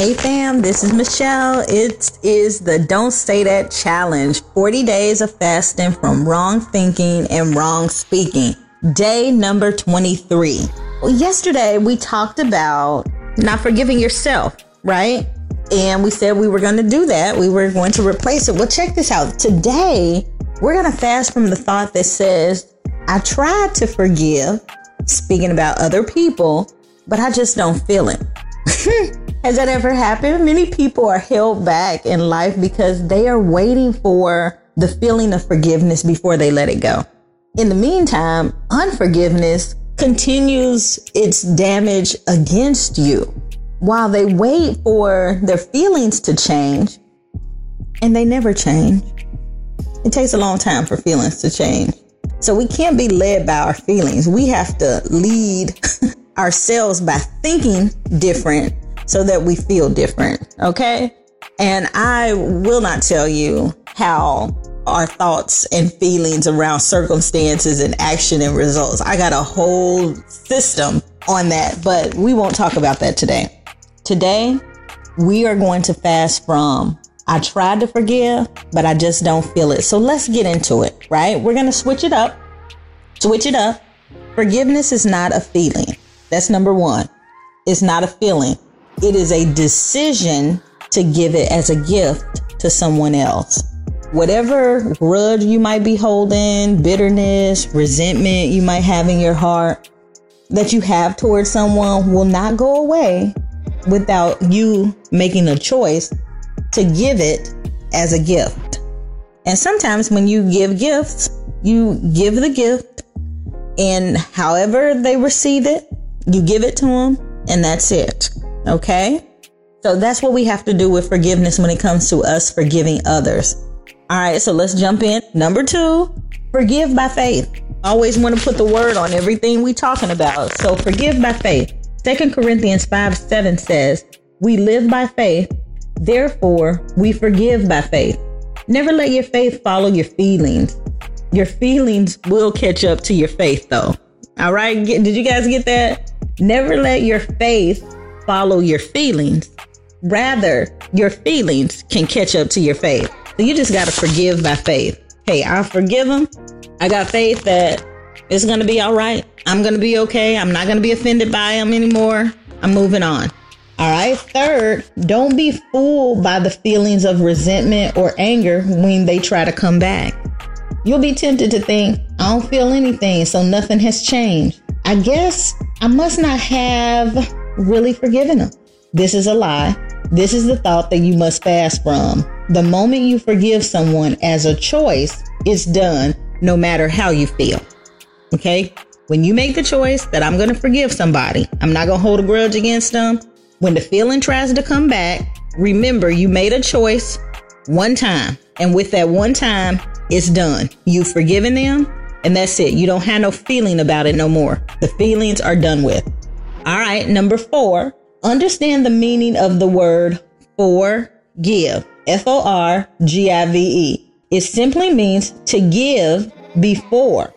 Hey fam, this is Michelle. It is the Don't Say That Challenge 40 days of fasting from wrong thinking and wrong speaking. Day number 23. Well, yesterday we talked about not forgiving yourself, right? And we said we were going to do that. We were going to replace it. Well, check this out. Today, we're going to fast from the thought that says, I tried to forgive, speaking about other people, but I just don't feel it. Hmm. Has that ever happened? Many people are held back in life because they are waiting for the feeling of forgiveness before they let it go. In the meantime, unforgiveness continues its damage against you while they wait for their feelings to change and they never change. It takes a long time for feelings to change. So we can't be led by our feelings. We have to lead ourselves by thinking different so that we feel different. Okay. And I will not tell you how our thoughts and feelings around circumstances and action and results. I got a whole system on that, but we won't talk about that today. Today, we are going to fast from I tried to forgive, but I just don't feel it. So let's get into it, right? We're going to switch it up. Switch it up. Forgiveness is not a feeling. That's number one. It's not a feeling. It is a decision to give it as a gift to someone else. Whatever grudge you might be holding, bitterness, resentment you might have in your heart that you have towards someone will not go away without you making a choice to give it as a gift. And sometimes when you give gifts, you give the gift and however they receive it, you give it to them and that's it. Okay? So that's what we have to do with forgiveness when it comes to us forgiving others. All right, so let's jump in. Number two, forgive by faith. Always want to put the word on everything we talking about. So forgive by faith. Second Corinthians 5 7 says, We live by faith, therefore we forgive by faith. Never let your faith follow your feelings. Your feelings will catch up to your faith, though. All right, did you guys get that? Never let your faith follow your feelings. Rather, your feelings can catch up to your faith. So you just got to forgive by faith. Hey, I forgive them. I got faith that it's going to be all right. I'm going to be okay. I'm not going to be offended by them anymore. I'm moving on. All right. Third, don't be fooled by the feelings of resentment or anger when they try to come back. You'll be tempted to think, I don't feel anything, so nothing has changed. I guess I must not have really forgiven them. This is a lie. This is the thought that you must fast from. The moment you forgive someone as a choice, it's done no matter how you feel. Okay? When you make the choice that I'm going to forgive somebody, I'm not going to hold a grudge against them. When the feeling tries to come back, remember you made a choice one time. And with that one time, it's done. You've forgiven them, and that's it. You don't have no feeling about it no more. The feelings are done with. All right, number four, understand the meaning of the word forgive. F O R G I V E. It simply means to give before.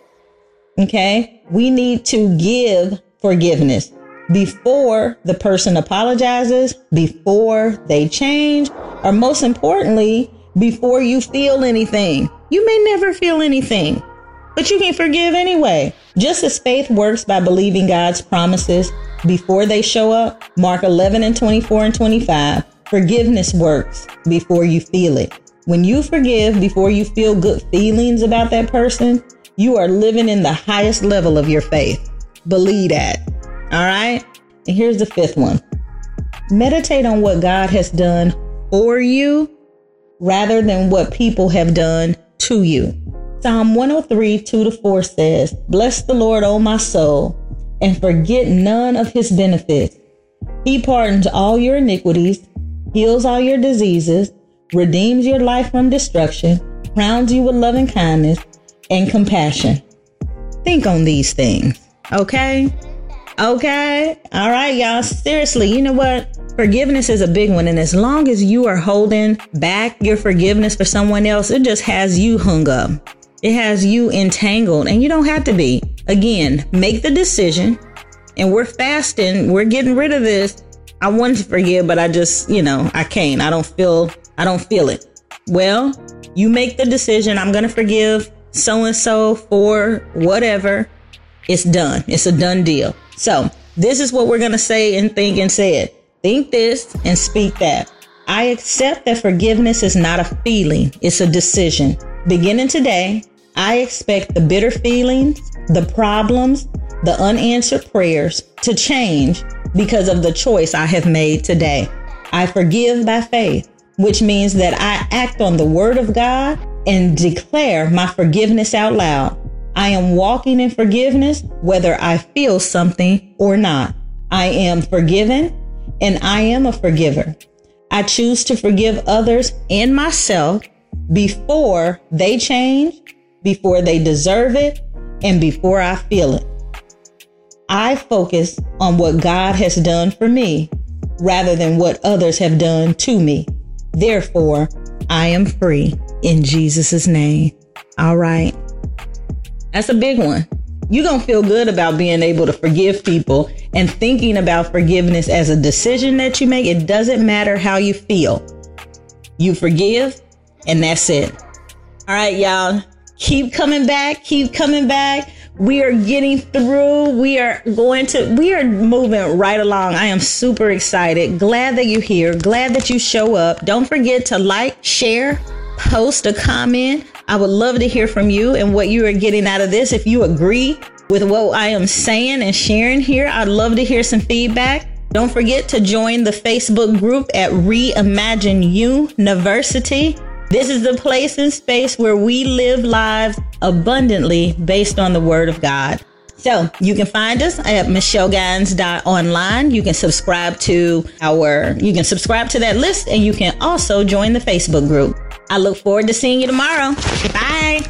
Okay? We need to give forgiveness before the person apologizes, before they change, or most importantly, before you feel anything. You may never feel anything, but you can forgive anyway. Just as faith works by believing God's promises before they show up, Mark 11 and 24 and 25, forgiveness works before you feel it. When you forgive before you feel good feelings about that person, you are living in the highest level of your faith. Believe that. All right? And here's the fifth one meditate on what God has done for you rather than what people have done to you. Psalm 103, 2 to 4 says, Bless the Lord, O my soul, and forget none of his benefits. He pardons all your iniquities, heals all your diseases, redeems your life from destruction, crowns you with loving kindness and compassion. Think on these things, okay? Okay? All right, y'all. Seriously, you know what? Forgiveness is a big one. And as long as you are holding back your forgiveness for someone else, it just has you hung up. It has you entangled, and you don't have to be. Again, make the decision, and we're fasting, we're getting rid of this. I want to forgive, but I just, you know, I can't. I don't feel, I don't feel it. Well, you make the decision. I'm to forgive so and so for whatever. It's done. It's a done deal. So this is what we're to say and think and say it. Think this and speak that. I accept that forgiveness is not a feeling, it's a decision. Beginning today, I expect the bitter feelings, the problems, the unanswered prayers to change because of the choice I have made today. I forgive by faith, which means that I act on the word of God and declare my forgiveness out loud. I am walking in forgiveness whether I feel something or not. I am forgiven and I am a forgiver. I choose to forgive others and myself before they change, before they deserve it, and before I feel it. I focus on what God has done for me rather than what others have done to me. Therefore, I am free in Jesus' name. All right. That's a big one. You're going to feel good about being able to forgive people and thinking about forgiveness as a decision that you make. It doesn't matter how you feel. You forgive, and that's it. All right, y'all. Keep coming back. Keep coming back. We are getting through. We are going to, we are moving right along. I am super excited. Glad that you're here. Glad that you show up. Don't forget to like, share, post a comment. I would love to hear from you and what you are getting out of this. If you agree with what I am saying and sharing here, I'd love to hear some feedback. Don't forget to join the Facebook group at Reimagine University. This is the place and space where we live lives abundantly based on the Word of God. So you can find us at michellegines.online. You can subscribe to our, you can subscribe to that list and you can also join the Facebook group. I look forward to seeing you tomorrow. Bye.